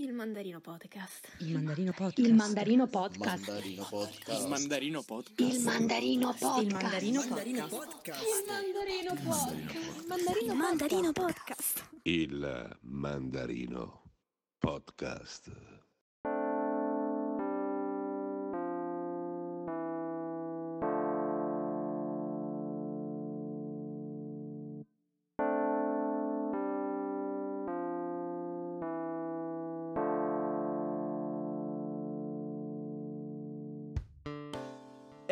Il Mandarino Podcast. Il Mandarino Podcast. Il Mandarino Podcast. Mandarino Podcast. Il Mandarino Podcast. Il Mandarino Podcast. Il Mandarino Podcast. Il Mandarino Podcast. Il Mandarino Podcast. Il Mandarino Podcast.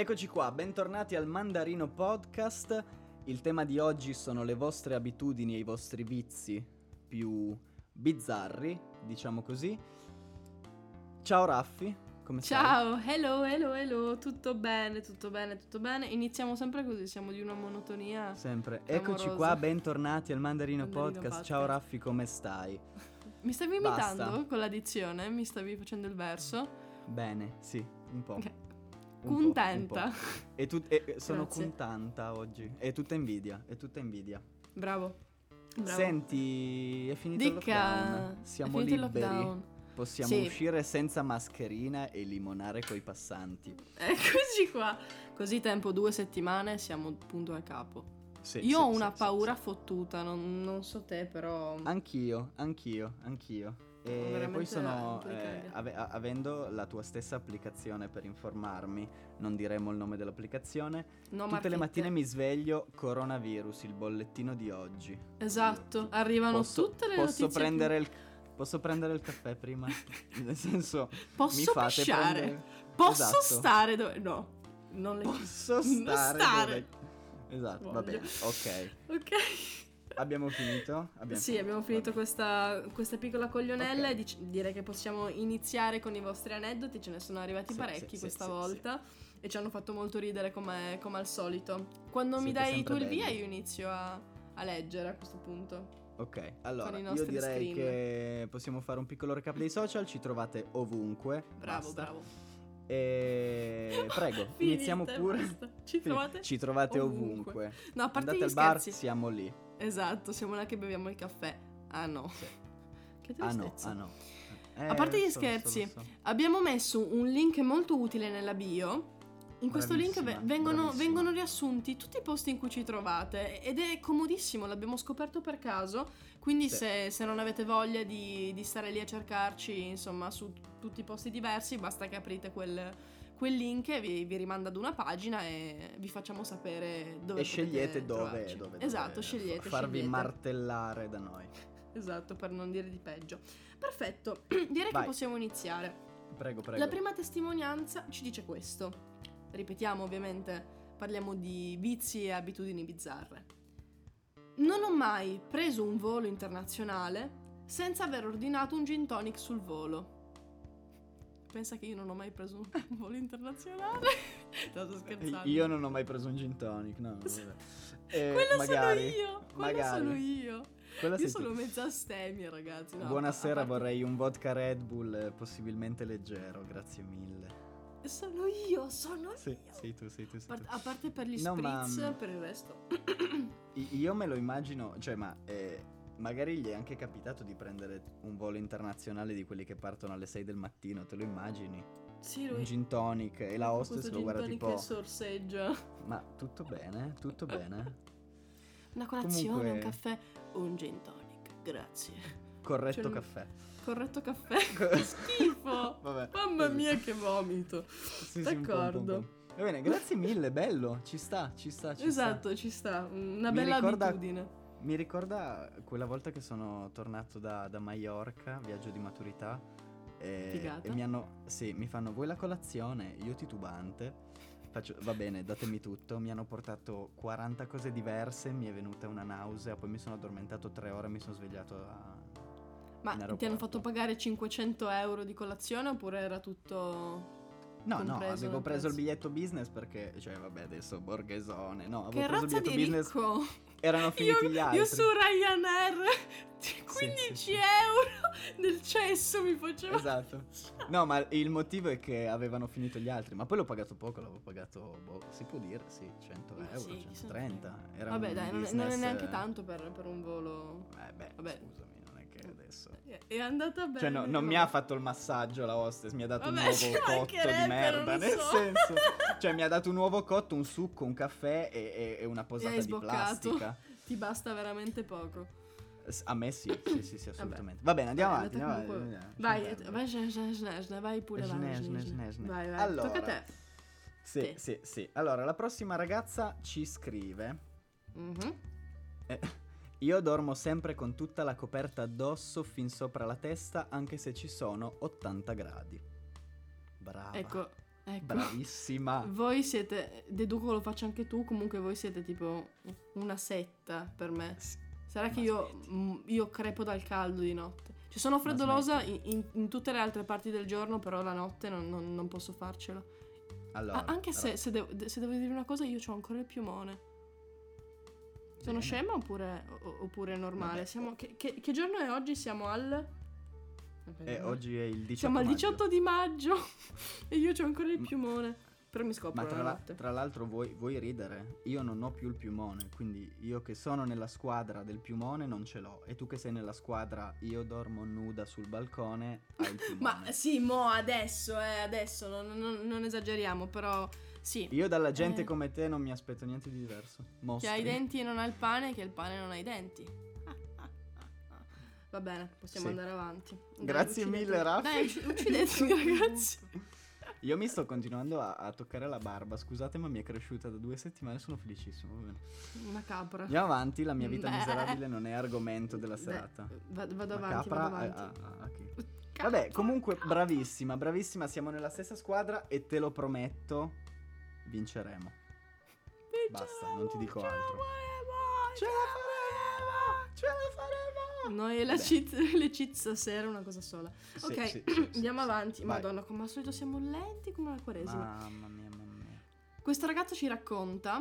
Eccoci qua, bentornati al Mandarino Podcast. Il tema di oggi sono le vostre abitudini e i vostri vizi più bizzarri, diciamo così. Ciao Raffi, come stai? Ciao, hello, hello, hello, tutto bene, tutto bene, tutto bene. Iniziamo sempre così, siamo di una monotonia. Sempre. Clamorosa. Eccoci qua, bentornati al Mandarino, Mandarino Podcast. Podcast. Ciao Raffi, come stai? Mi stavi Basta. imitando con l'addizione? Mi stavi facendo il verso? Bene, sì, un po'. Ok. Contenta. E tu- e- sono Grazie. contenta oggi. È tutta invidia, è tutta invidia. Bravo. Bravo. Senti, è finito il Dica, lockdown. Siamo il liberi. lockdown. Possiamo Sì. uscire senza mascherina e limonare coi passanti. Eccoci qua. Così tempo, due settimane, siamo punto a capo. Sì, Io sì, ho una paura fottuta, non, non so te, però... Anch'io, anch'io, anch'io. E poi sono, eh, ave- avendo la tua stessa applicazione per informarmi, non diremo il nome dell'applicazione, No, tutte marchette. le mattine mi sveglio coronavirus, il bollettino di oggi. Esatto, arrivano Posso, tutte le posso notizie prendere il Posso prendere il caffè prima? Nel senso, Posso pisciare? prendere... Posso Esatto. stare dove... No, non le... Posso stare, stare. dove- Esatto, va Voglio. bene, ok. Ok. Abbiamo finito? Abbiamo Sì, abbiamo finito va bene. questa, questa piccola coglionella Ok. e dic- direi che possiamo iniziare con i vostri aneddoti, ce ne sono arrivati Sì, parecchi sì, questa sì, volta e ci hanno fatto molto ridere come, come al solito. Quando mi Siete dai tu il via belli. io inizio a, a leggere a questo punto. Ok, allora io direi screen. che possiamo fare un piccolo recap dei social, ci trovate ovunque. Bravo, basta. bravo. E prego, Finite, iniziamo pure. Ci trovate? Ci trovate ovunque. ovunque. No, a parte Andate al bar, scherzi. siamo lì. Esatto, siamo là che beviamo il caffè. Ah no. Che Ah no, tristezza. ah no. A parte Eh, gli so, so, scherzi, lo so. abbiamo messo un link molto utile nella bio. In questo link Bravissima, ve- vengono, bravissima. vengono riassunti tutti i posti in cui ci trovate ed è comodissimo, l'abbiamo scoperto per caso, quindi Sì. se, se non avete voglia di, di stare lì a cercarci, insomma, su tutti i posti diversi, basta che aprite quel, quel link vi, vi rimanda ad una pagina e vi facciamo sapere dove E scegliete dove, trovarci. dove, Esatto, dove scegliete. Farvi scegliete. martellare da noi. Esatto, per non dire di peggio. Perfetto, direi Vai. che possiamo iniziare. Prego, prego. La prima testimonianza ci dice questo. Ripetiamo ovviamente, parliamo di vizi e abitudini bizzarre. Non ho mai preso un volo internazionale senza aver ordinato un gin tonic sul volo. Pensa che io non ho mai preso un volo internazionale? Sto scherzando. Io non ho mai preso un gin tonic, no. Eh, Quello magari, sono io! Quello magari. sono io! Quella Io sono tu. mezza astemia, ragazzi. no, Buonasera, parte- vorrei un vodka Red Bull eh, possibilmente leggero, grazie mille. Sono io, sono Sì, io! sei tu, sei tu, A sei parte, tu. a parte per gli No, ma- spritz, per il resto. Io me lo immagino, cioè, ma eh, magari gli è anche capitato di prendere un volo internazionale di quelli che partono alle 6 del mattino, te lo immagini? Sì, Un lui. gin tonic e la hostess lo guarda tipo... che sorseggia. Ma tutto bene? Tutto bene? Una colazione, Comunque- un caffè, un gin tonic. Grazie. Corretto Cioè, caffè. Corretto caffè. schifo. Vabbè. Mamma mia che vomito. Sì, sì, un un un D'accordo. po'. Va bene, grazie mille, bello, ci sta, ci sta, ci sta. Esatto, ci sta. Una Mi bella ricorda- abitudine. Mi ricorda quella volta che sono tornato da, da Maiorca, viaggio di maturità. E, e mi hanno. Sì, mi fanno voi la colazione, io titubante. Faccio, va bene, datemi tutto. Mi hanno portato 40 cose diverse, mi è venuta una nausea, poi mi sono addormentato tre ore e mi sono svegliato a. Ma ti hanno fatto pagare 500 euro di colazione oppure era tutto... No, no, avevo preso il biglietto business perché, cioè, vabbè, adesso borghesone. No, avevo Che preso il razza biglietto di business. ricco! Erano finiti Io, gli altri. io su Ryanair 15 sì, euro nel cesso mi faceva. Esatto. No, ma il motivo è che avevano finito gli altri. Ma poi l'ho pagato poco, l'avevo pagato, boh, si può dire, sì, 100 Ma euro, sì, chi se ne 130. Era Vabbè, dai, non è, non è business, neanche eh, tanto per, per un volo. Eh beh, Vabbè. scusami. Adesso. È- È andata bene. Cioè, no, non mi ha fatto il massaggio la hostess, mi ha dato Vabbè, un nuovo cotto di merda. Nel so. senso, cioè, mi ha dato un nuovo cotto, un succo, un caffè e, e- una posata di sboccato. plastica. Ti basta veramente poco. A me sì, sì, sì, sì, assolutamente. Va bene, andiamo avanti. Andiamo comunque- avanti. Vai, vai, vai pure, sne. Vai, vai. Allora. Tocca a te. Sì, Sì. sì, sì. Allora, la prossima ragazza ci scrive. Mhm. eh, io dormo sempre con tutta la coperta addosso fin sopra la testa, anche se ci sono 80 gradi. Brava. Ecco, ecco. Bravissima. Voi siete, deduco lo faccio anche tu, comunque voi siete tipo una setta per me. Sarà che io, mm, io crepo dal caldo di notte. Cioè sono freddolosa in, in- in tutte le altre parti del giorno, però la notte non, non- non posso farcela. Allora, Ah, anche se, però- se devo, se devo dire una cosa, io ho ancora il piumone. Sono Bene. scema oppure, oppure normale? Siamo, che, che- che giorno è oggi? Siamo al... Eh, oggi è il 18 Siamo al maggio. 18 di maggio e io ho ancora il Ma- piumone. Però mi scopro Ma tra, la- tra l'altro vuoi, vuoi ridere? Io non ho più il piumone, quindi io che sono nella squadra del piumone non ce l'ho. E tu che sei nella squadra io dormo nuda sul balcone, hai il piumone. Ma sì, mo adesso, eh, adesso, non, non- non esageriamo, però sì. Io dalla gente Eh. come te non mi aspetto niente di diverso. Mostri. ha i denti e non ha il pane, che il pane non ha i denti. Va bene, possiamo Sì. andare avanti. Dai, Grazie uccidetemi. mille, Raffi. Dai, ucci- uccidetemi, ragazzi. Io mi sto continuando a, a toccare la barba, scusate ma mi è cresciuta da due settimane, sono felicissimo. va bene. Una capra. Andiamo avanti, la mia vita Beh. miserabile non è argomento della Beh, serata. va- vado avanti, capra, vado avanti. ah, ah, ah, ok. Capra, Vabbè, comunque bravissima, bravissima, siamo nella stessa squadra e te lo prometto, vinceremo. Basta, non ti dico Ce altro. faremo, Ce la faremo! Ce la faremo! Noi e la cheat, le cheat stasera è una cosa sola. Sì, ok, sì, sì, andiamo avanti. Madonna, come al solito siamo lenti come la quaresima. Mamma mia, mamma mia. Questo ragazzo ci racconta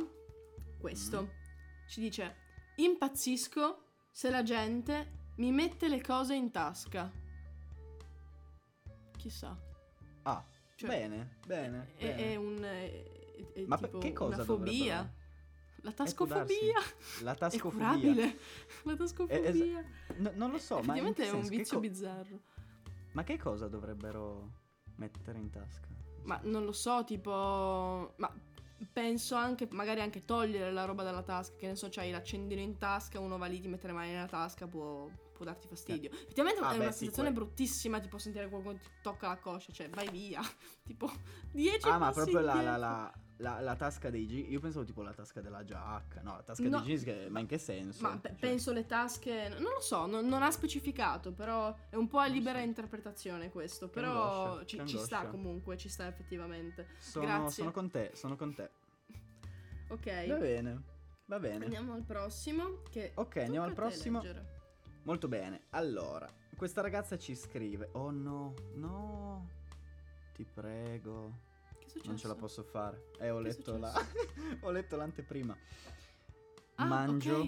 questo. Mm. Ci dice: Impazzisco se la gente mi mette le cose in tasca. Chissà. Ah, Cioè, bene, bene. È, bene. è un. È, è Ma tipo che cosa una fobia. dovrebbero- La tascofobia. La È tascofobia. curabile. La tascofobia. No, non lo so, ma che è un senso? Vizio co- bizzarro. Ma che cosa dovrebbero mettere in tasca? Ma non lo so, tipo. Ma penso anche, magari anche togliere la roba dalla tasca. Che ne so, c'hai l'accendino in tasca, uno va lì, ti mette le mani nella tasca, può, può darti fastidio. Effettivamente Ah, è beh, una sì, sensazione que- bruttissima, tipo sentire qualcuno ti tocca la coscia, cioè vai via. tipo 10 Ah, ma proprio la, la, la, la- la tasca dei jeans. Io pensavo tipo la tasca della giacca. No, la tasca No. dei jeans. Ma in che senso? Ma pe- Cioè, penso le tasche, non lo so, non, non ha specificato, però è un po' a libera so. interpretazione questo, però ci, ci sta comunque, ci sta effettivamente. Sono, Grazie. sono con te, sono con te. Ok, Va bene, va bene. andiamo al prossimo. Che Ok, andiamo al prossimo. leggere. Molto bene. Allora, questa ragazza ci scrive. Oh no, no. Ti prego. Che è successo? Non ce la posso fare. Eh, ho Che letto la. ho letto l'anteprima. Ah, Mangio. ok.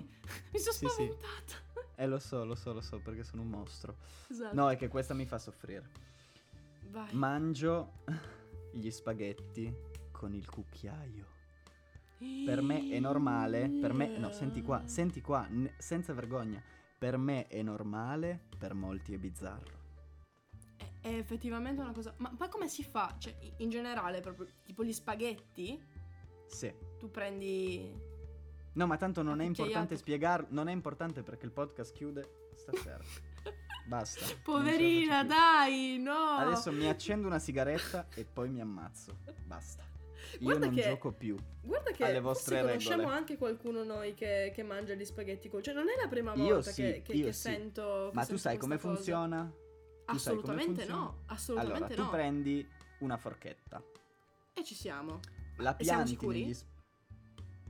Mi sono Sì, sì. spaventata. Eh, lo so, lo so, lo so, perché sono un mostro. Esatto. No, è che questa mi fa soffrire. Vai. Mangio gli spaghetti con il cucchiaio. Per me è normale, per me, no, senti qua, senti qua, senza vergogna. Per me è normale, per molti è bizzarro. È, effettivamente una cosa. Ma, ma come si fa? Cioè, in- generale, proprio tipo gli spaghetti, Sì. tu prendi. No, ma tanto non è importante spiegarlo, non è importante perché il podcast chiude stasera. Basta. Poverina, dai, no! Adesso mi accendo una sigaretta e poi mi ammazzo. Basta. Io Guarda non che- gioco più. Guarda che alle vostre forse conosciamo regole. anche qualcuno noi che, che mangia gli spaghetti col... Cioè, non è la prima Io volta sì, che, che- io che sì. sento. Ma tu sai come cosa. funziona? Tu Assolutamente funziona? no. Assolutamente Allora, tu no. prendi una forchetta, E ci siamo. la E siamo pianti sicuri? negli...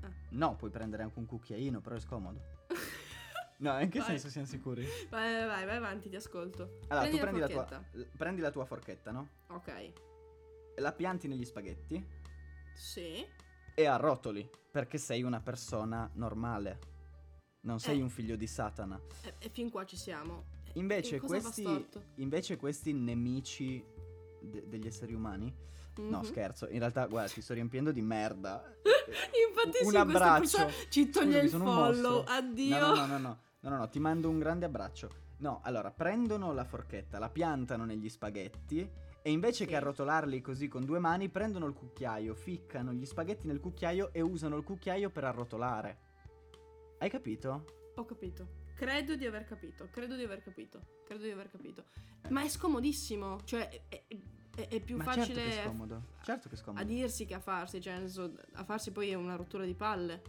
Ah. No, puoi prendere anche un cucchiaino, però è scomodo. No, in che Vai. senso siamo sicuri? Vai, vai, vai, vai avanti, ti ascolto. Allora, tu prendi prendi la, la tua, prendi la tua forchetta, no? Ok. La pianti negli spaghetti Sì. e arrotoli, perché sei una persona normale. Non sei Eh. un figlio di Satana. E, e fin qua ci siamo. Invece questi, invece questi nemici de- degli esseri umani... No, Mhm. scherzo. In realtà, guarda, ti sto riempiendo di merda. Infatti, un sì, abbraccio. ci toglie Scusami, il follow. Addio. No, no, no, no, no, no, no, ti mando un grande abbraccio. No, allora, prendono la forchetta, la piantano negli spaghetti e invece Sì. che arrotolarli così con due mani, prendono il cucchiaio, ficcano gli spaghetti nel cucchiaio e usano il cucchiaio per arrotolare. Hai capito? Ho capito. Credo di aver capito. Credo di aver capito. Credo di aver capito. Ma è scomodissimo. Cioè, è, è- è- più Ma facile certo che è scomodo. Certo che è a scomodo. dirsi che a farsi. Cioè, a farsi poi è una rottura di palle.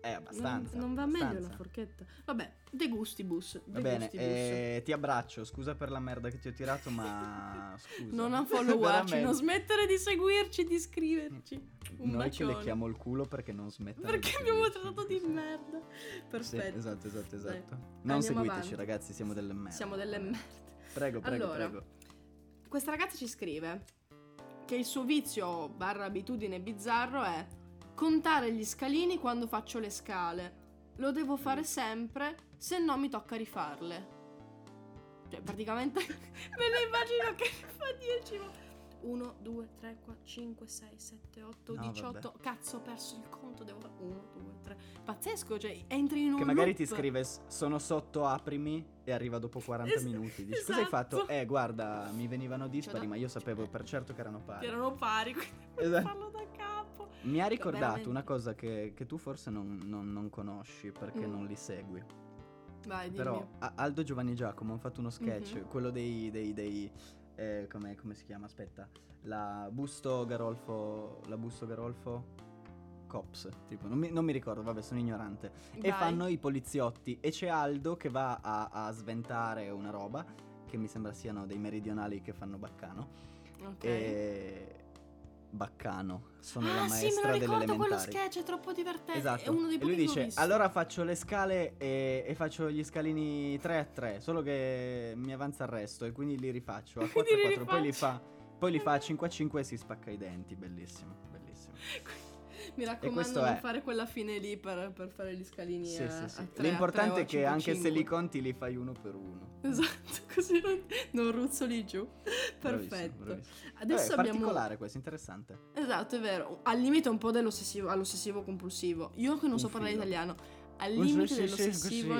Eh, abbastanza. Non, non va meglio la abbastanza. forchetta. Vabbè, de gustibus. Va De bene, gustibus. eh, ti abbraccio, scusa per la merda che ti ho tirato, ma scusa. Non ha followarci, non smettere di seguirci, di iscriverci. Un Noi che bacione. lecchiamo il culo perché non smettono Perché abbiamo trattato di merda. Sì, Perfetto. esatto, esatto, Dai, esatto. Non seguiteci, avanti. ragazzi, siamo delle merde. Siamo delle merde. Prego, prego, Allora, prego. Questa ragazza ci scrive che il suo vizio barra abitudine bizzarro è contare gli scalini quando faccio le scale. Lo devo fare sempre, se no mi tocca rifarle. Cioè, praticamente me ne immagino che fa 10. 1, 2, 3, 4, 5, 6, 7, 8, No, 18. Cazzo, ho perso il conto. Devo fare 1, 2, 3. Pazzesco, cioè, entri in un Che magari loop. ti scrive "S- sono sotto, aprimi e arriva dopo 40 Es- minuti. Dici cosa hai esatto. fatto? Eh, guarda, mi venivano dispari, da- ma io sapevo cioè, per certo che erano pari. Che erano pari, quindi Esatto. farlo da. Mi ha ricordato veramente. una cosa che, che tu forse non, non- non conosci perché Mm. non li segui. Vai. Però a- Aldo Giovanni e Giacomo hanno fatto uno sketch, Mhm. quello dei... dei, dei eh, come, come si chiama? Aspetta. La Busto Garolfo... La Busto Garolfo... Cops, tipo, non mi, non mi ricordo, vabbè, sono ignorante. E Vai. fanno i poliziotti e c'è Aldo che va a, a sventare una roba, che mi sembra siano dei meridionali che fanno baccano. Ok. E... Baccano, sono la ah, sì, me maestra lo delle ricordo quello sketch, è troppo divertente. È Esatto. uno dei e lui dice. Allora faccio le scale e, e faccio gli scalini 3 a 3. Solo che mi avanza il resto e quindi li rifaccio a 4 Quindi a li 4. Poi li fa. Poi li fa a 5 a 5 e si spacca i denti. Bellissimo, bellissimo. Mi raccomando, non è. fare quella fine lì per, per fare gli scalini. Sì, a, sì, sì. a L'importante tre o è che a anche se li 5. conti li fai uno per uno. Esatto, così non, non ruzzoli giù. Bravissimo, Perfetto. bravissimo. Adesso Vabbè, abbiamo. particolare questo, interessante. Esatto, è vero. Al limite un po' dell'ossessivo, all'ossessivo compulsivo. Io che non so parlare filo. italiano. Al limite dell'ossessivo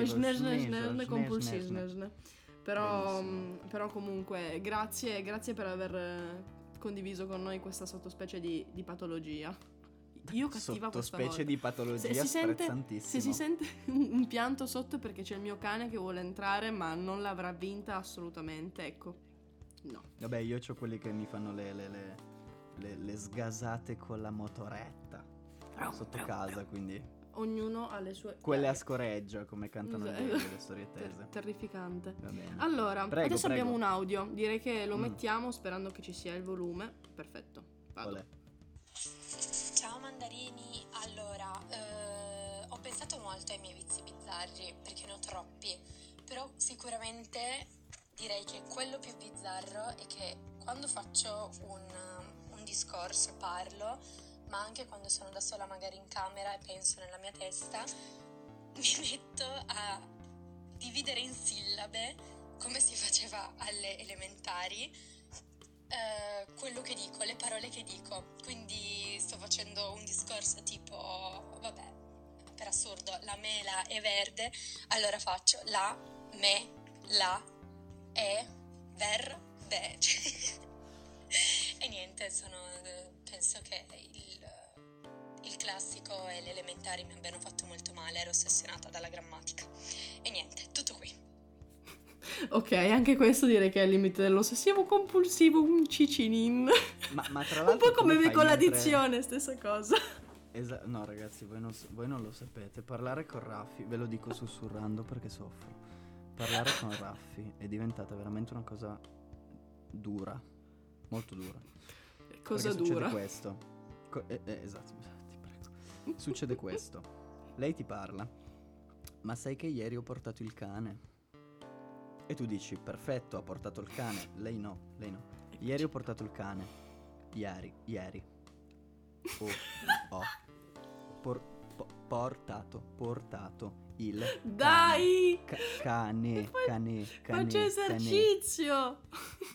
compulsivo. Però, però comunque grazie, grazie per aver condiviso con noi questa sottospecie di, di patologia. Io cattiva questa volta. di patologia Se si, sente, se si sente un pianto sotto perché c'è il mio cane che vuole entrare ma non l'avrà vinta assolutamente, ecco. No. Vabbè, io ho quelli che mi fanno le, le, le, le- le sgasate con la motoretta sotto casa, quindi Ognuno ha le sue... quelle a scoreggia, come cantano le, le storie tese. terrificante. Allora, Prego, adesso prego. abbiamo un audio. Direi che lo Mm. mettiamo sperando che ci sia il volume. Perfetto. Vado. Qual pensato molto ai miei vizi bizzarri perché ne ho troppi, però sicuramente direi che quello più bizzarro è che quando faccio un, un discorso, parlo, ma anche quando sono da sola magari in camera e penso nella mia testa, mi metto a dividere in sillabe come si faceva alle elementari eh, quello che dico, le parole che dico. Quindi sto facendo un discorso tipo, vabbè, per assurdo, la mela è verde, allora faccio la, me, la, e, ver, ve. e niente, sono, penso che il, il classico e le elementari mi abbiano fatto molto male, ero ossessionata dalla grammatica. E niente, tutto qui. Ok, anche questo direi che è il limite dell'ossessivo compulsivo, un cicinin. Ma, ma tra Un l'altro po' come me fai con mentre- l'addizione, stessa cosa. Esa- no ragazzi, voi non, voi non lo sapete. Parlare con Raffi, ve lo dico sussurrando perché soffro. Parlare con Raffi è diventata veramente una cosa dura, molto dura. Cosa Perché dura. Succede questo. Co- eh, eh, esatto, ti prego. Succede questo. Lei ti parla. Ma sai che ieri ho portato il cane? E tu dici, perfetto, ha portato il cane. Lei no, lei no. Ieri ho portato il cane. Ieri, ieri. Oh, ho por- po- portato, portato il Dai! ca- cane, cane, cane, Faccio cane. esercizio!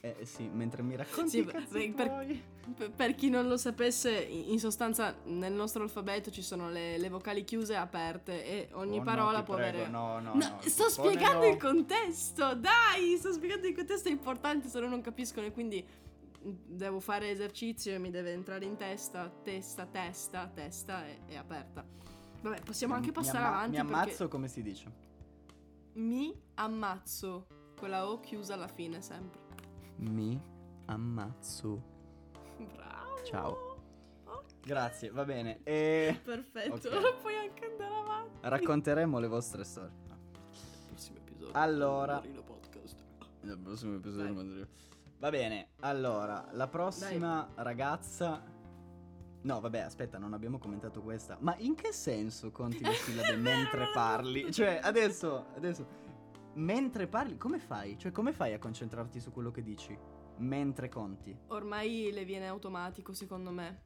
Eh sì, mentre mi racconti Sì, per-. Per, per chi non lo sapesse, in sostanza nel nostro alfabeto ci sono le, le vocali chiuse e aperte e ogni Oh, no, parola ti può prego, avere... No, no, No, no. sto spiegando no. il contesto, dai, sto spiegando il contesto, è importante se no non capiscono e quindi devo fare esercizio e mi deve entrare in testa, testa, testa, testa e, e aperta. Vabbè, possiamo anche passare amma- avanti Mi ammazzo come si dice? mi ammazzo, con la O chiusa alla fine sempre. Mi ammazzo. Bravo. Ciao. Ok, Grazie, va bene. E Perfetto, Ok. ora puoi anche andare avanti. racconteremo le vostre storie. prossimo episodio. Allora. Nel prossimo episodio Vai. Va bene, allora, la prossima ragazza... No, vabbè, aspetta, non abbiamo commentato questa. Ma in che senso conti le sillabe mentre parli? Cioè, adesso, adesso... Mentre parli, come fai? Cioè, come fai a concentrarti su quello che dici? Mentre conti? Ormai le viene automatico, secondo me.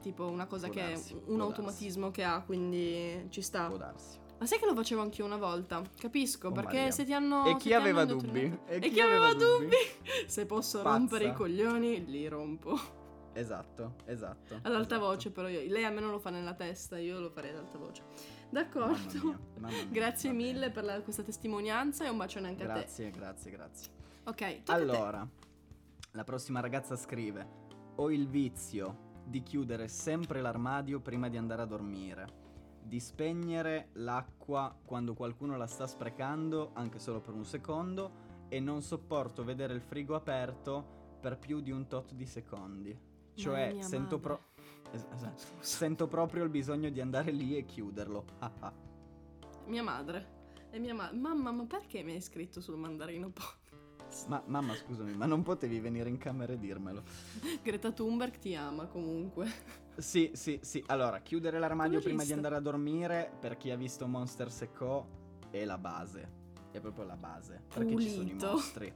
Tipo una cosa Può che darsi, è può un darsi. automatismo che ha, quindi ci sta. Può darsi. Ma sai che lo facevo anch'io una volta? Capisco, Oh, perché Maria. se ti hanno. E chi aveva dubbi? E, chi, aveva dubbi? se posso Pazza. rompere i coglioni, li rompo. Esatto, esatto. Ad alta esatto. voce, però io. Lei almeno lo fa nella testa, io lo farei ad alta voce. Mamma D'accordo. mia, mamma mia, Grazie va mille bene. per la- questa testimonianza e un bacione anche Grazie, grazie, grazie. a te. Ok, tocca a te. Allora, la prossima ragazza scrive: Ho il vizio di chiudere sempre l'armadio prima di andare a dormire, di spegnere l'acqua quando qualcuno la sta sprecando, anche solo per un secondo, e non sopporto vedere il frigo aperto per più di un tot di secondi. Ma Cioè, sento, pro- es- esatto. sento proprio il bisogno di andare lì e chiuderlo. Ah, ah. Mia madre. E mia madre. Mamma, ma perché mi hai scritto sul mandarino podcast? Ma mamma, scusami, ma non potevi venire in camera e dirmelo? Greta Thunberg ti ama comunque. Sì, sì, sì. Allora, chiudere l'armadio prima di Colorista. andare a dormire, per chi ha visto Monster Co, è la base. È proprio la base. Perché ci sono i Pulito. mostri.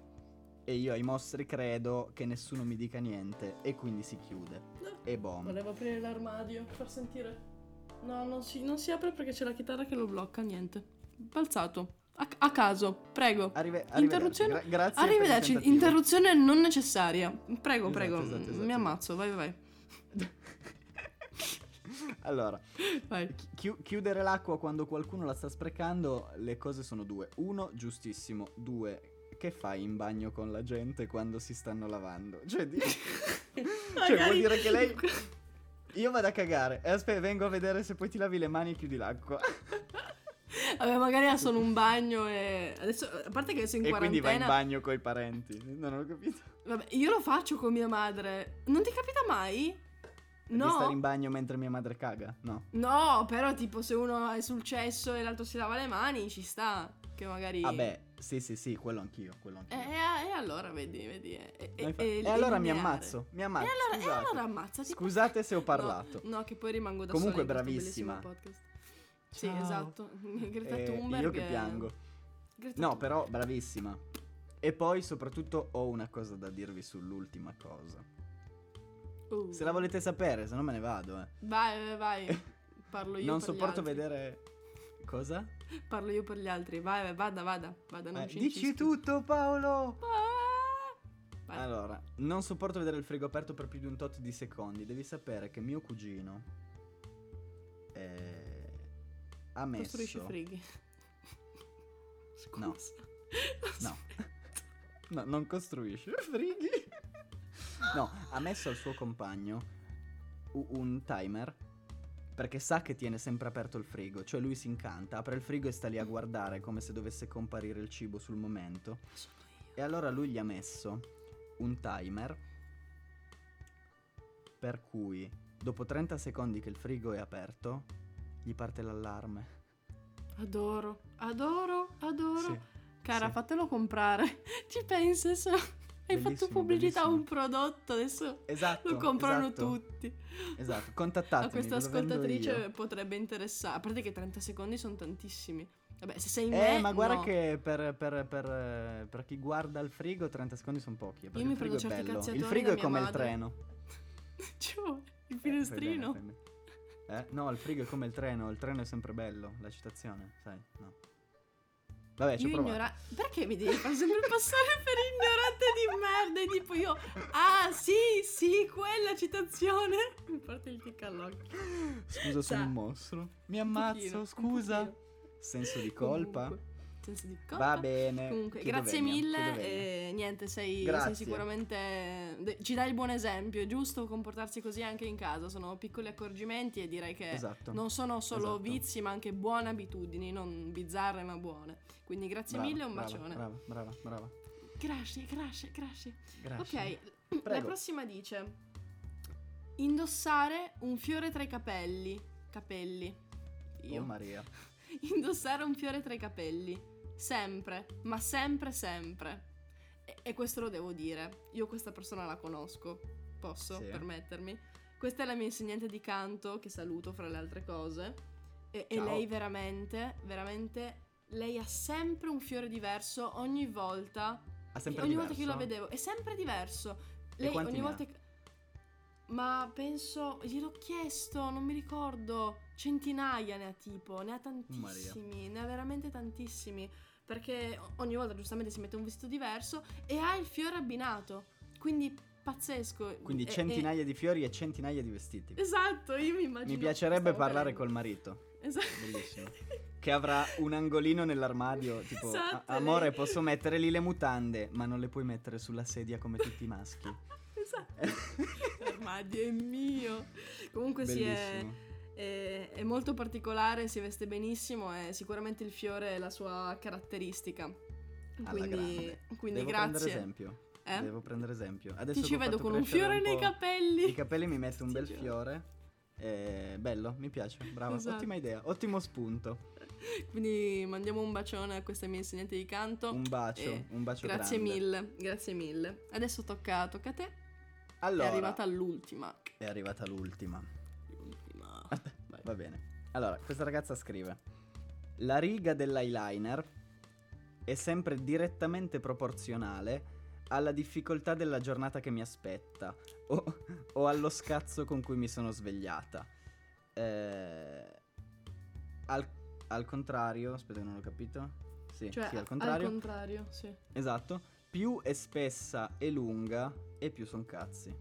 E io ai mostri credo che nessuno mi dica niente e quindi si chiude. E boom. Volevo aprire l'armadio per sentire. No, non si, non si apre perché c'è la chitarra che lo blocca, niente. Balzato. A, a caso, prego. Arrive. Interruzione- Gra- grazie Arrivederci, interruzione non necessaria. Prego, Esatto, prego. esatto, esatto, Mi ammazzo, vai, vai, allora, chi- chi- chiudere l'acqua quando qualcuno la sta sprecando, le cose sono due. Uno, giustissimo. Due, che fai in bagno con la gente quando si stanno lavando? Cioè, di- cioè vuol dire che lei... Io vado a cagare e aspetta, vengo a vedere se poi ti lavi le mani e chiudi l'acqua. Vabbè, magari ha solo un bagno e. Adesso, a parte che sei in e quindi vai in quarantena. bagno coi parenti. Non ho capito. Vabbè, io lo faccio con mia madre. Non ti capita mai? Di stare in No. bagno mentre mia madre caga? No. No, però tipo se uno è sul cesso e l'altro si lava le mani, ci sta. Che magari. Vabbè, sì, sì, sì, quello anch'io, quello E, anch'io. e- e allora vedi, vedi. E, e- No, e- e allora e mi ammazzo, mi ammazzo. E allora, e scusate. allora ammazzati. Scusate se ho parlato. No, no, che poi rimango da Comunque sola questo bravissima. Sì, Ciao. esatto. Greta Eh, Thunberg. io che è- piango. Greta No, Thunberg. però bravissima. E poi soprattutto ho una cosa da dirvi sull'ultima cosa. Uh. Se la volete sapere, se no me ne vado, eh. Vai, vai, vai. Parlo io non per gli sopporto altri. vedere Cosa? Parlo io per gli altri. Vai, vai, vada, vada. Vada, non Eh, ci dici insisti. tutto, Paolo! Ah! Vai. Allora, non sopporto vedere il frigo aperto per più di un tot di secondi. Devi sapere che mio cugino eh, ha messo Costruisci frighi. Scusa. No. No. No, non costruisce frighi. No, ha messo al suo compagno un timer perché sa che tiene sempre aperto il frigo, cioè lui si incanta, apre il frigo e sta lì a guardare come se dovesse comparire il cibo sul momento. E allora lui gli ha messo un timer per cui dopo 30 secondi che il frigo è aperto, gli parte l'allarme. Adoro, adoro, adoro. Sì, Cara, sì. fatelo comprare. Ci pensi adesso? Hai fatto pubblicità a un prodotto, adesso Esatto. lo comprano esatto, tutti. Esatto, contattatemi. A questa ascoltatrice io. potrebbe interessare. A parte che 30 secondi sono tantissimi. Vabbè, se sei in Eh, me, ma guarda no. che per, per- per, eh, per chi guarda il frigo 30 secondi sono pochi. eh, Perché mi il prendo certi bello. Il cazziatori frigo è come il madre. treno. Cioè, il Eh, fai finestrino. bene, fai bene. Eh? No, il frigo è come il treno, il treno è sempre bello, la citazione, sai? No. Vabbè, ci ho provato. ignora... Perché mi devi far sempre passare per ignorante di merda? E tipo io... Ah, sì, sì, quella citazione. Mi porta il tic all'occhio. Scusa, sono un mostro. Mi ammazzo, pochino, scusa. Senso di colpa. Comunque, senso di colpa. Va bene. Comunque, chiedo grazie venia, mille. E niente, sei, sei sicuramente. Ci dai il buon esempio. È giusto comportarsi così anche in casa. Sono piccoli accorgimenti e direi che Esatto. non sono solo Esatto. vizi, ma anche buone abitudini, non bizzarre, ma buone. Quindi grazie Brava, mille e un brava, bacione. Brava, brava, brava. Grazie, grazie, grazie. Grazie. Ok, la Prego. prossima dice: Indossare un fiore tra i capelli. Capelli. Io. Oh Maria. Indossare un fiore tra i capelli. Sempre, ma sempre, sempre. E, e questo lo devo dire. Io questa persona la conosco. Posso Sì. permettermi. Questa è la mia insegnante di canto, che saluto fra le altre cose. E, e lei veramente, veramente. Lei ha sempre un fiore diverso ogni volta. Ha sempre ogni diverso? volta che io la vedevo. È sempre diverso. Lei ogni volta che. Ma penso, gliel'ho chiesto, non mi ricordo, centinaia ne ha tipo, ne ha tantissimi, ne ha veramente tantissimi, perché ogni volta giustamente si mette un vestito diverso e ha il fiore abbinato, quindi pazzesco. Quindi E- e- centinaia di fiori e centinaia di vestiti. Esatto, io mi immagino. Mi piacerebbe parlare cadendo. col marito. Esatto. Bellissimo. Che avrà un angolino nell'armadio, tipo, Esatto, "A- amore, lei- posso mettere lì le mutande, ma non le puoi mettere sulla sedia come tutti i maschi. Esatto. L'armadio è mio. Comunque sì, è, Bellissimo. È- è molto particolare, si veste benissimo e sicuramente il fiore è la sua caratteristica. Alla Quindi, quindi Devo prendere grazie. esempio. Eh? Devo prendere esempio. Adesso Ti ci vedo con un fiore nei po' capelli. I capelli mi metto un bel giuro. fiore. Eh, bello, mi piace. Brava, Esatto. ottima idea. Ottimo spunto. Quindi mandiamo un bacione a questa mia insegnante di canto. Un bacio, un bacio Grazie grande. mille, grazie mille. Adesso tocca, tocca a te. Allora, È arrivata l'ultima. è arrivata. L'ultima. Va bene. Allora, questa ragazza scrive: La riga dell'eyeliner è sempre direttamente proporzionale alla difficoltà della giornata che mi aspetta o, o allo scazzo con cui mi sono svegliata. Eh, al, al contrario, aspetta che non l'ho capito. Sì, Cioè, sì, al al contrario. contrario, sì. esatto. Più è spessa e lunga e più son cazzi.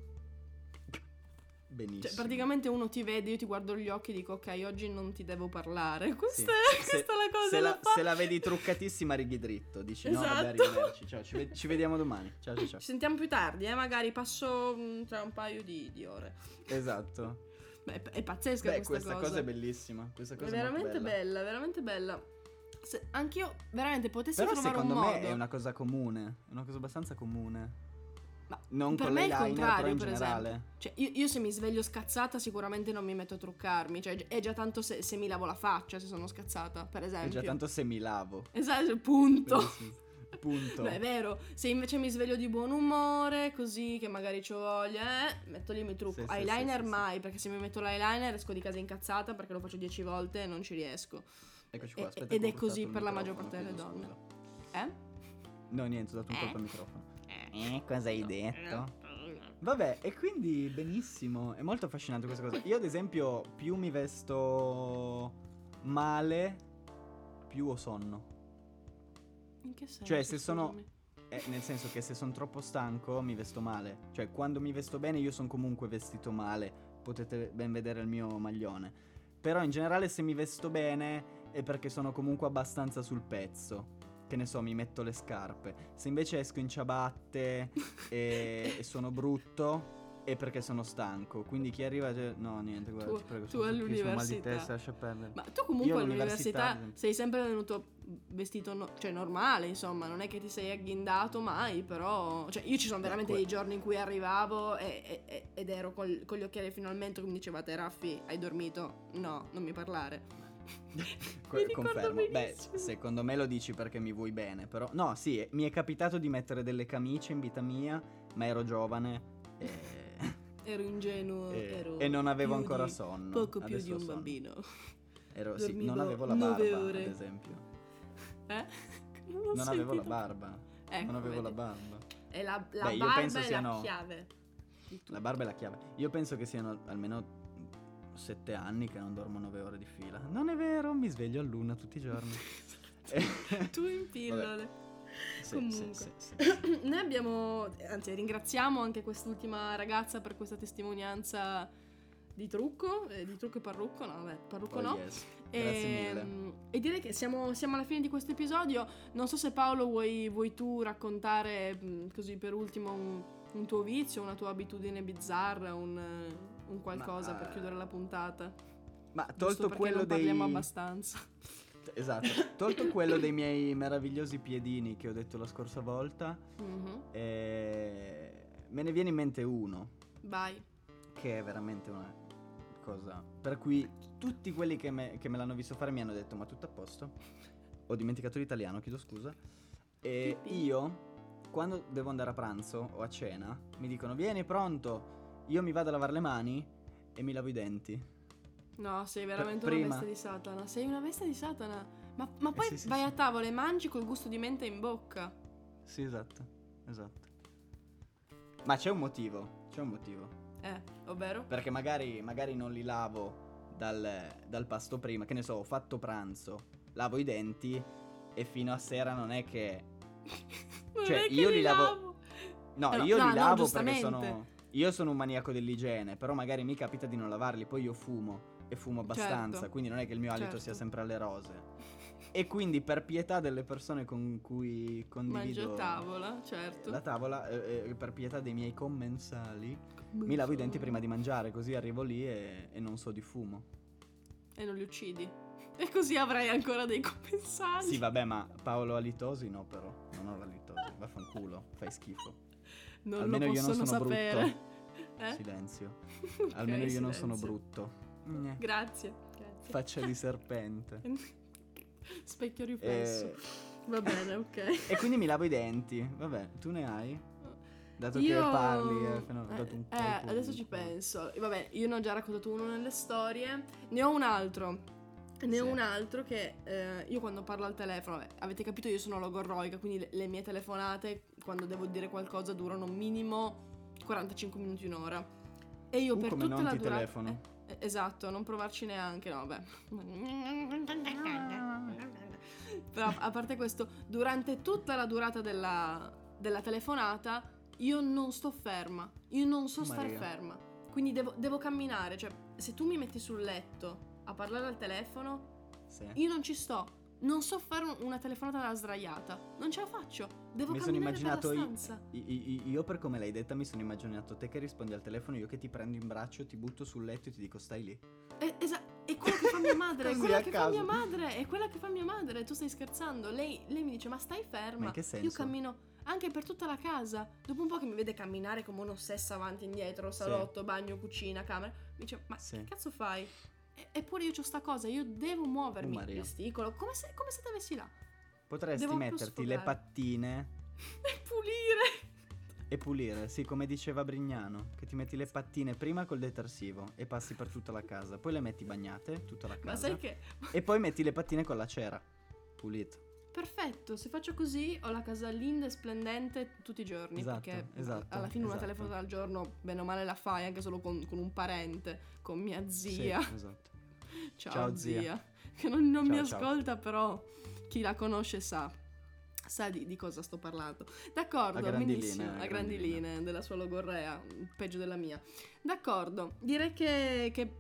Benissimo. Cioè, praticamente uno ti vede, io ti guardo gli occhi e dico, ok, oggi non ti devo parlare. Sì. Questa, è, Se- questa è la cosa se la, se la vedi truccatissima, righi dritto. Dici no, vabbè, Esatto. arrivederci. Ciao, ci, ci vediamo domani. Ciao, ciao, ciao. Ci sentiamo più tardi, eh, magari passo mm, tra un paio di, di ore. Esatto. Beh, è pazzesca Beh, questa, questa cosa. è bellissima. Questa È cosa è veramente bella. bella, veramente bella. Se anch'io veramente potessi Però trovare secondo un me modo. è una cosa comune. È una cosa abbastanza comune. Ma Non per con me è il contrario, per generale. esempio. Cioè, io, io se mi sveglio scazzata sicuramente non mi metto a truccarmi. Cioè, è già tanto se, se mi lavo la faccia se sono scazzata, per È esempio. già tanto se mi lavo. Esatto, punto. Bellissimo. Punto. Beh, è vero, se invece mi sveglio di buon umore, così che magari c'ho voglia, eh, metto lì mi trucco. Sì, eyeliner sì, sì, mai, perché se mi metto l'eyeliner esco di casa incazzata perché lo faccio dieci volte e non ci riesco. Eccoci qua. Aspetta ed è così per la maggior parte delle donne. scusa. Eh? No, niente, ho dato un Eh? colpo al microfono. Eh, cosa hai detto? Vabbè, e quindi benissimo, è molto affascinante questa cosa. Io ad esempio più mi vesto male, più ho sonno. In che senso? Cioè, se sono-? Eh, nel senso che se sono troppo stanco mi vesto male. Cioè, quando mi vesto bene io sono comunque vestito male. Potete ben vedere il mio maglione. Però in generale se mi vesto bene è perché sono comunque abbastanza sul pezzo. Che ne so, mi metto le scarpe. Se invece esco in ciabatte e, e sono brutto è perché sono stanco. Quindi chi arriva... No, niente, guarda, Tu- ti prego. tu all'università. testa, lascia perdere. Ma tu comunque Io all'università, sei sempre venuto vestito, no- cioè normale, insomma, non è che ti sei agghindato mai, però... Cioè, io ci sono veramente dei giorni in cui arrivavo e- e- ed ero col- con gli occhiali fino al mento che mi dicevate, Raffi, hai dormito? No, non mi parlare. Co- confermo. Beh, secondo me lo dici perché mi vuoi bene, però no, sì, mi è capitato di mettere delle camicie in vita mia, ma ero giovane e, Ero ingenuo, e- ero... e non avevo ancora di- sonno. Poco più Adesso di un sonno. bambino. Ero, sì, non avevo la barba, ore. ad esempio. Eh? Non, Non avevo la barba. Ecco, non avevo la vedi. barba. E la, la Beh, barba è la chiave. di tutto. La barba è la chiave. Io penso che siano almeno sette anni che non dormo nove ore di fila. Non è vero, mi sveglio a luna tutti i giorni. tu in pillole. Sì, Comunque. sì, sì. Noi abbiamo, anzi ringraziamo anche quest'ultima ragazza per questa testimonianza di trucco, eh, di trucco e parrucco, no vabbè, parrucco Oh, no. yes. E, mm, e direi che siamo, siamo alla fine di questo episodio. Non so se Paolo vuoi, vuoi tu raccontare mm, così per ultimo un, un tuo vizio, una tua abitudine bizzarra, un, un qualcosa Ma, per eh, chiudere la puntata. Ma tolto quello non dei... parliamo abbastanza. Esatto, tolto quello dei miei meravigliosi piedini che ho detto la scorsa volta, Mhm. eh, me ne viene in mente uno, Vai. che è veramente una cosa per cui tutti quelli che me, che me l'hanno visto fare mi hanno detto ma tutto a posto? Ho dimenticato l'italiano, chiedo scusa. E Pipì. io, quando devo andare a pranzo o a cena, mi dicono vieni pronto, io mi vado a lavare le mani e mi lavo i denti. No, sei veramente prima. una bestia di Satana. Sei una bestia di Satana. Ma, ma poi Eh sì, sì, vai sì. a tavola e mangi col gusto di menta in bocca. Sì, esatto, esatto. Ma c'è un motivo, c'è un motivo. Eh, ovvero? Perché magari, magari non li lavo dal, dal pasto prima, che ne so, ho fatto pranzo, lavo i denti e fino a sera non è che... Non Cioè, è che io li lavo- No, Eh no, io no, li no, lavo perché sono... Io sono un maniaco dell'igiene, però magari mi capita di non lavarli, poi io fumo e fumo abbastanza, Certo. quindi non è che il mio alito Certo. sia sempre alle rose. E quindi per pietà delle persone con cui condivido Mangio tavola, certo. la tavola, eh, eh, per pietà dei miei commensali, mi lavo i denti prima di mangiare, così arrivo lì e, e non so di fumo. E non li uccidi. E così avrai ancora dei compensali. Sì, vabbè, ma Paolo ha litosi? No, però. Non ho la litosi. Vaffanculo, fai schifo. Non almeno lo io non sono sapere. Eh? Silenzio. Ok, Almeno io non sono silenzio. brutto. Grazie. Grazie. Faccia di serpente. Specchio riflesso. E, Va bene, ok. e quindi mi lavo i denti. Vabbè, tu ne hai? Dato Io... che parli, eh, fino- eh, eh, adesso ci penso. Vabbè, io ne ho già raccontato uno nelle storie. Ne ho un altro. Ne ho Sì. un altro che eh, io quando parlo al telefono, vabbè, avete capito, io sono logorroica, quindi le, le mie telefonate quando devo dire qualcosa durano minimo 45 minuti, un'ora. E io Uh, per come tutta non la ti durata... telefono. eh, eh, esatto, non provarci neanche, no, vabbè. Però a parte questo, durante tutta la durata della, della telefonata, io non sto ferma. Io non so star Maria. ferma. Quindi devo, devo camminare. Cioè, se tu mi metti sul letto a parlare al telefono, Sì. io non ci sto. Non so fare un- una telefonata da sdraiata. Non ce la faccio. Devo Mi sono camminare immaginato per stanza. I- i- io per come l'hai detta mi sono immaginato te che rispondi al telefono, io che ti prendo in braccio, ti butto sul letto e ti dico stai lì. Eh, esa- è quello che fa mia madre, è quella che fa caso. mia madre, è quella che fa mia madre, tu stai scherzando. Lei, lei mi dice, ma stai ferma. Ma in che Io senso? cammino anche per tutta la casa. Dopo un po' che mi vede camminare come un'ossessa avanti e indietro, salotto, bagno, cucina, camera, mi dice, ma Sì. che cazzo fai? E- eppure io ho sta cosa, io devo muovermi, Maria. gesticolo, come se, come se t'avessi là. Potresti Devo metterti le pattine E pulire. e pulire, sì, come diceva Brignano, che ti metti le pattine prima col detersivo e passi per tutta la casa, poi le metti bagnate, tutta la casa, Ma sai che... e poi metti le pattine con la cera, pulito. Perfetto, se faccio così ho la casa linda e splendente tutti i giorni. Esatto, perché esatto, alla fine una esatto. telefonata al giorno, bene o male, la fai anche solo con, con un parente, con mia zia. Sì, esatto. Ciao, Ciao, zia. zia. Che non, non mi Ciao, ciao. ascolta, però chi la conosce sa. Sa di, di cosa sto parlando. D'accordo, A benissimo. linee, a grandi linee. della sua logorrea, peggio della mia. D'accordo, direi che, che,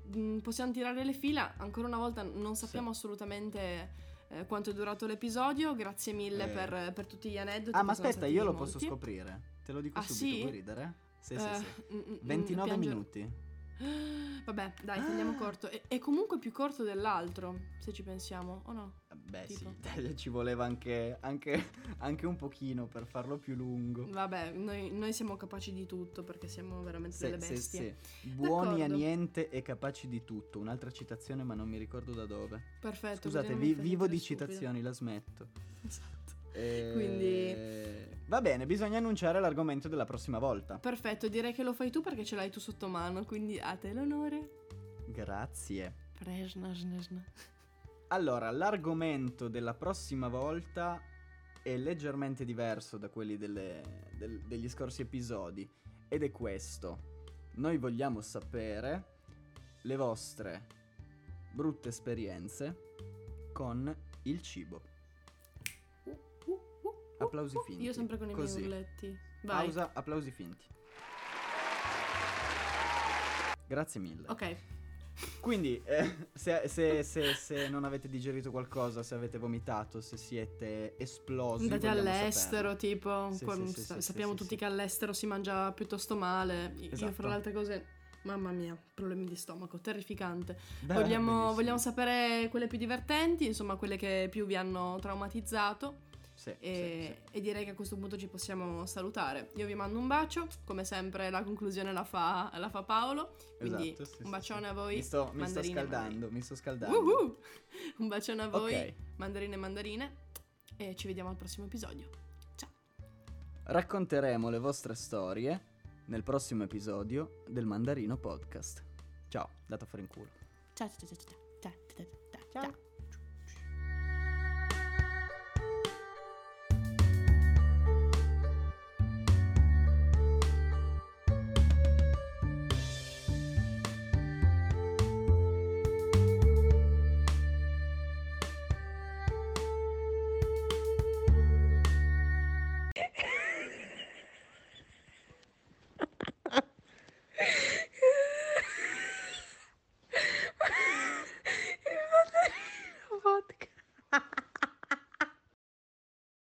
possiamo tirare le fila. Ancora una volta non sappiamo assolutamente eh, quanto è durato l'episodio. Grazie mille Eh. per, per tutti gli aneddoti. Ah, ma aspetta, io lo molti. posso scoprire. Te lo dico Ah, subito, sì? vuoi ridere? Sì, sì, Eh, sì. mm, mm, 29 piangere- minuti. Vabbè, dai, tagliamo Ah. corto. È, è comunque più corto dell'altro, se ci pensiamo, o no? Beh Tipo. sì, ci voleva anche, anche, anche un pochino per farlo più lungo. Vabbè, noi, noi siamo capaci di tutto perché siamo veramente Sì, delle sì, bestie. sì. Buoni a niente e capaci di tutto. Un'altra citazione, ma non mi ricordo da dove. Perfetto. Scusate, vi- vivo di stupida. citazioni, la smetto. Esatto. Eh, Quindi- Va bene, bisogna annunciare l'argomento della prossima volta. Perfetto, direi che lo fai tu perché ce l'hai tu sotto mano, quindi a te l'onore. Grazie. Presna, sna, sna. Allora, l'argomento della prossima volta è leggermente diverso da quelli delle- del- degli scorsi episodi ed è questo. Noi vogliamo sapere le vostre brutte esperienze con il cibo. Uh, uh, uh, Applausi uh, finti. Io sempre con i Così. miei urletti. Vai. Pausa, applausi finti. Grazie mille. Ok. Quindi, eh, se, se- se- se non avete digerito qualcosa, se avete vomitato, se siete esplosi, Andate vogliamo all'estero, saperlo. tipo. Sì, qua- sì, sì, sa- sì, sappiamo sì, tutti sì. che all'estero si mangia piuttosto male. I- Io, Esatto. fra le altre cose, mamma mia, problemi di stomaco, terrificante. Beh, vogliamo, benissimo. vogliamo sapere quelle più divertenti, insomma, quelle che più vi hanno traumatizzato. Sì, E, sì, e direi che a questo punto ci possiamo salutare. Io vi mando un bacio, come sempre la conclusione la fa, la fa Paolo. Quindi Esatto, sì, un sì, bacione sì. a voi. Mi sto, mi sto scaldando, mi sto scaldando. Uhu! Un bacione a voi, Ok. mandarine e mandarine. E ci vediamo al prossimo episodio. Ciao. Racconteremo le vostre storie nel prossimo episodio del Mandarino Podcast. Ciao, dato a fare in culo. Ciao ciao ciao ciao ciao ciao ciao. ciao.